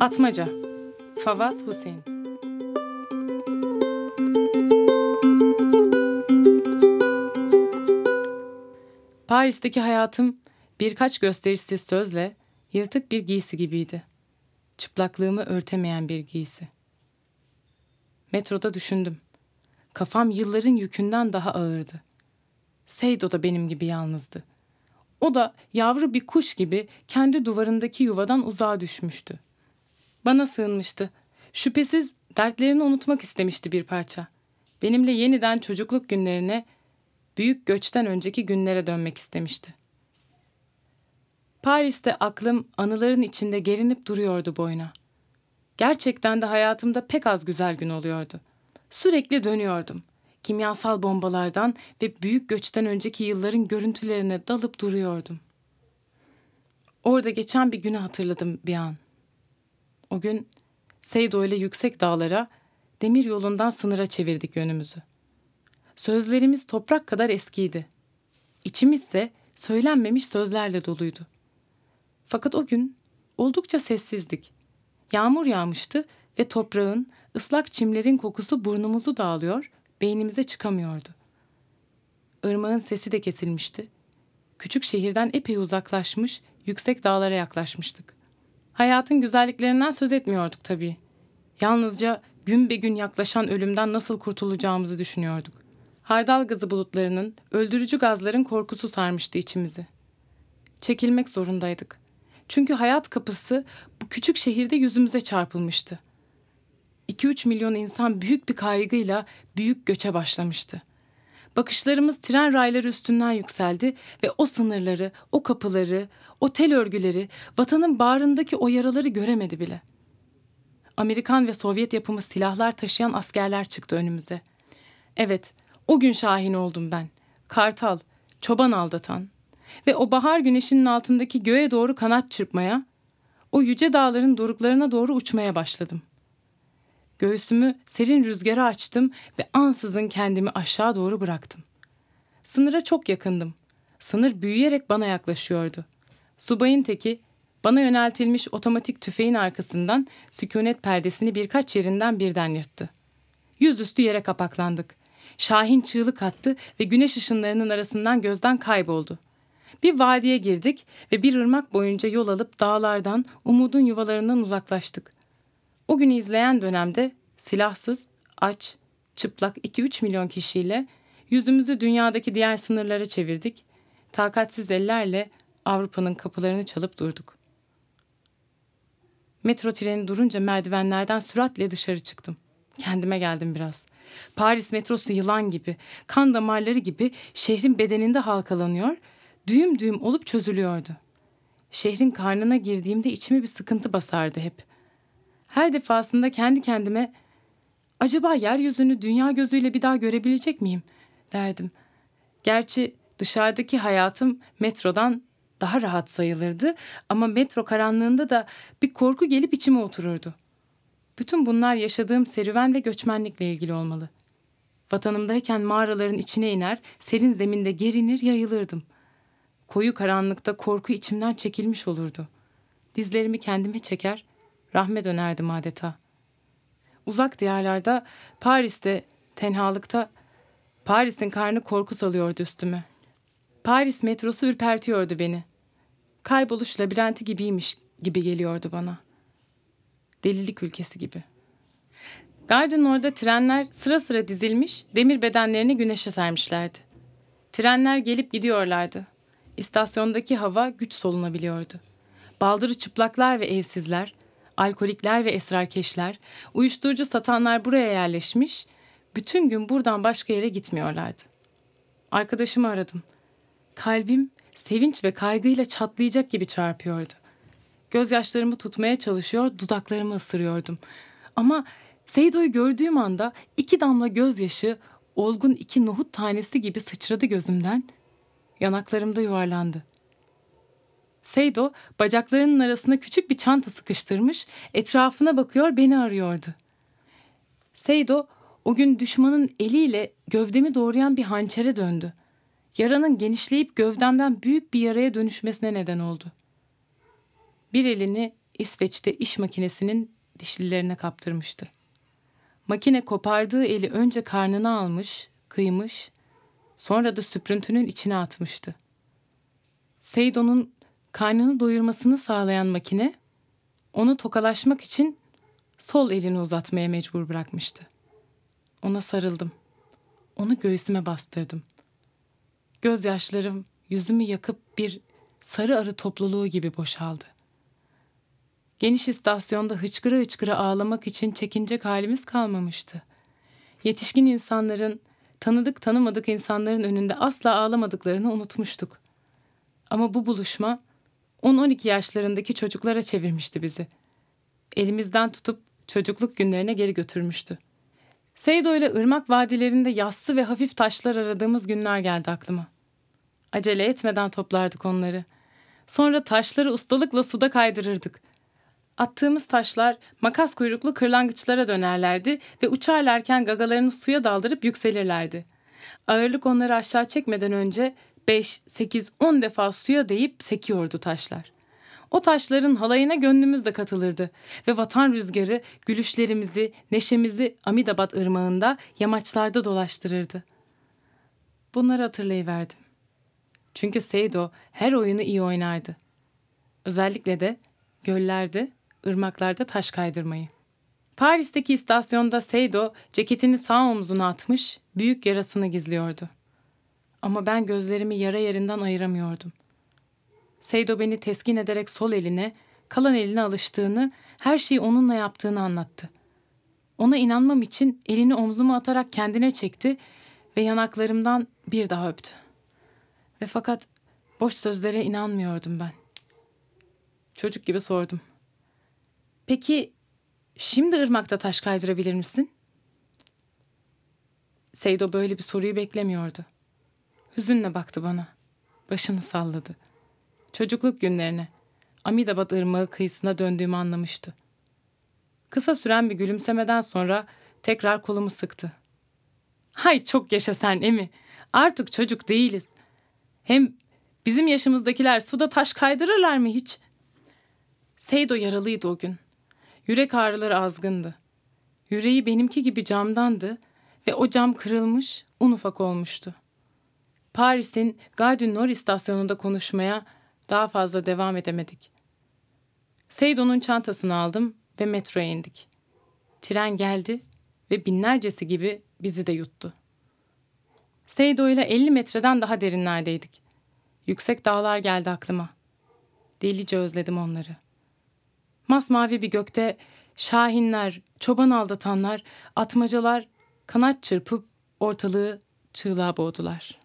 Atmaca Favaz Hüseyin Paris'teki hayatım birkaç gösterişsiz sözle yırtık bir giysi gibiydi. Çıplaklığımı örtemeyen bir giysi. Metroda düşündüm. Kafam yılların yükünden daha ağırdı. Seydo da benim gibi yalnızdı. O da yavru bir kuş gibi kendi duvarındaki yuvadan uzağa düşmüştü. Bana sığınmıştı. Şüphesiz dertlerini unutmak istemişti bir parça. Benimle yeniden çocukluk günlerine, büyük göçten önceki günlere dönmek istemişti. Paris'te aklım anıların içinde gerinip duruyordu boyuna. Gerçekten de hayatımda pek az güzel gün oluyordu. Sürekli dönüyordum. Kimyasal bombalardan ve büyük göçten önceki yılların görüntülerine dalıp duruyordum. Orada geçen bir günü hatırladım bir an. O gün Seydo ile yüksek dağlara, demir yolundan sınıra çevirdik yönümüzü. Sözlerimiz toprak kadar eskiydi. İçimizse söylenmemiş sözlerle doluydu. Fakat o gün oldukça sessizdik. Yağmur yağmıştı ve toprağın, ıslak çimlerin kokusu burnumuzu dağılıyor, beynimize çıkamıyordu. Irmağın sesi de kesilmişti. Küçük şehirden epey uzaklaşmış, yüksek dağlara yaklaşmıştık. Hayatın güzelliklerinden söz etmiyorduk tabii. Yalnızca gün be gün yaklaşan ölümden nasıl kurtulacağımızı düşünüyorduk. Hardal gazı bulutlarının, öldürücü gazların korkusu sarmıştı içimizi. Çekilmek zorundaydık. Çünkü hayat kapısı bu küçük şehirde yüzümüze çarpılmıştı. 2-3 milyon insan büyük bir kaygıyla büyük göçe başlamıştı. Bakışlarımız tren rayları üstünden yükseldi ve o sınırları, o kapıları, o tel örgüleri, vatanın bağrındaki o yaraları göremedi bile. Amerikan ve Sovyet yapımı silahlar taşıyan askerler çıktı önümüze. Evet, o gün şahin oldum ben. Kartal, çoban aldatan, ve o bahar güneşinin altındaki göğe doğru kanat çırpmaya, o yüce dağların doruklarına doğru uçmaya başladım. Göğsümü serin rüzgara açtım ve ansızın kendimi aşağı doğru bıraktım. Sınıra çok yakındım. Sınır büyüyerek bana yaklaşıyordu. Subayın teki bana yöneltilmiş otomatik tüfeğin arkasından sükunet perdesini birkaç yerinden birden yırttı. Yüzüstü yere kapaklandık. Şahin çığlık attı ve güneş ışınlarının arasından gözden kayboldu.'' Bir vadiye girdik ve bir ırmak boyunca yol alıp dağlardan, umudun yuvalarından uzaklaştık. O günü izleyen dönemde silahsız, aç, çıplak 2-3 milyon kişiyle yüzümüzü dünyadaki diğer sınırlara çevirdik. Takatsiz ellerle Avrupa'nın kapılarını çalıp durduk. Metro treni durunca merdivenlerden süratle dışarı çıktım. Kendime geldim biraz. Paris metrosu yılan gibi, kan damarları gibi şehrin bedeninde halkalanıyor düğüm düğüm olup çözülüyordu. Şehrin karnına girdiğimde içime bir sıkıntı basardı hep. Her defasında kendi kendime acaba yeryüzünü dünya gözüyle bir daha görebilecek miyim derdim. Gerçi dışarıdaki hayatım metrodan daha rahat sayılırdı ama metro karanlığında da bir korku gelip içime otururdu. Bütün bunlar yaşadığım serüven ve göçmenlikle ilgili olmalı. Vatanımdayken mağaraların içine iner, serin zeminde gerinir, yayılırdım.'' Koyu karanlıkta korku içimden çekilmiş olurdu. Dizlerimi kendime çeker, rahme dönerdim adeta. Uzak diyarlarda, Paris'te, tenhalıkta, Paris'in karnı korku salıyordu üstüme. Paris metrosu ürpertiyordu beni. Kayboluş labirenti gibiymiş gibi geliyordu bana. Delilik ülkesi gibi. Gardın orada trenler sıra sıra dizilmiş, demir bedenlerini güneşe sermişlerdi. Trenler gelip gidiyorlardı. İstasyondaki hava güç solunabiliyordu. Baldırı çıplaklar ve evsizler, alkolikler ve esrarkeşler, uyuşturucu satanlar buraya yerleşmiş, bütün gün buradan başka yere gitmiyorlardı. Arkadaşımı aradım. Kalbim sevinç ve kaygıyla çatlayacak gibi çarpıyordu. Gözyaşlarımı tutmaya çalışıyor, dudaklarımı ısırıyordum. Ama Seydo'yu gördüğüm anda iki damla gözyaşı olgun iki nohut tanesi gibi sıçradı gözümden yanaklarımda yuvarlandı. Seydo bacaklarının arasına küçük bir çanta sıkıştırmış, etrafına bakıyor beni arıyordu. Seydo o gün düşmanın eliyle gövdemi doğrayan bir hançere döndü. Yaranın genişleyip gövdemden büyük bir yaraya dönüşmesine neden oldu. Bir elini İsveç'te iş makinesinin dişlilerine kaptırmıştı. Makine kopardığı eli önce karnına almış, kıymış, sonra da süprüntünün içine atmıştı. Seydo'nun karnını doyurmasını sağlayan makine, onu tokalaşmak için sol elini uzatmaya mecbur bırakmıştı. Ona sarıldım. Onu göğsüme bastırdım. Gözyaşlarım yüzümü yakıp bir sarı arı topluluğu gibi boşaldı. Geniş istasyonda hıçkıra hıçkıra ağlamak için çekinecek halimiz kalmamıştı. Yetişkin insanların, tanıdık tanımadık insanların önünde asla ağlamadıklarını unutmuştuk. Ama bu buluşma 10-12 yaşlarındaki çocuklara çevirmişti bizi. Elimizden tutup çocukluk günlerine geri götürmüştü. Seydo ile ırmak vadilerinde yassı ve hafif taşlar aradığımız günler geldi aklıma. Acele etmeden toplardık onları. Sonra taşları ustalıkla suda kaydırırdık. Attığımız taşlar makas kuyruklu kırlangıçlara dönerlerdi ve uçarlarken gagalarını suya daldırıp yükselirlerdi. Ağırlık onları aşağı çekmeden önce 5, 8, 10 defa suya değip sekiyordu taşlar. O taşların halayına gönlümüz de katılırdı ve vatan rüzgarı gülüşlerimizi, neşemizi Amidabat ırmağında, yamaçlarda dolaştırırdı. Bunları hatırlayıverdim. Çünkü Seydo her oyunu iyi oynardı. Özellikle de göllerde, ırmaklarda taş kaydırmayı. Paris'teki istasyonda Seydo ceketini sağ omzuna atmış, büyük yarasını gizliyordu. Ama ben gözlerimi yara yerinden ayıramıyordum. Seydo beni teskin ederek sol eline, kalan eline alıştığını, her şeyi onunla yaptığını anlattı. Ona inanmam için elini omzuma atarak kendine çekti ve yanaklarımdan bir daha öptü. Ve fakat boş sözlere inanmıyordum ben. Çocuk gibi sordum. Peki şimdi ırmakta taş kaydırabilir misin? Seydo böyle bir soruyu beklemiyordu. Hüzünle baktı bana. Başını salladı. Çocukluk günlerine, Amidabat ırmağı kıyısına döndüğümü anlamıştı. Kısa süren bir gülümsemeden sonra tekrar kolumu sıktı. Hay çok yaşa sen Emi. Artık çocuk değiliz. Hem bizim yaşımızdakiler suda taş kaydırırlar mı hiç? Seydo yaralıydı o gün. Yürek ağrıları azgındı. Yüreği benimki gibi camdandı ve o cam kırılmış, un ufak olmuştu. Paris'in Gare du Nord istasyonunda konuşmaya daha fazla devam edemedik. Seydo'nun çantasını aldım ve metroya indik. Tren geldi ve binlercesi gibi bizi de yuttu. Seydo ile 50 metreden daha derinlerdeydik. Yüksek dağlar geldi aklıma. Delice özledim onları. Masmavi bir gökte şahinler, çoban aldatanlar, atmacalar kanat çırpıp ortalığı çığlığa boğdular.''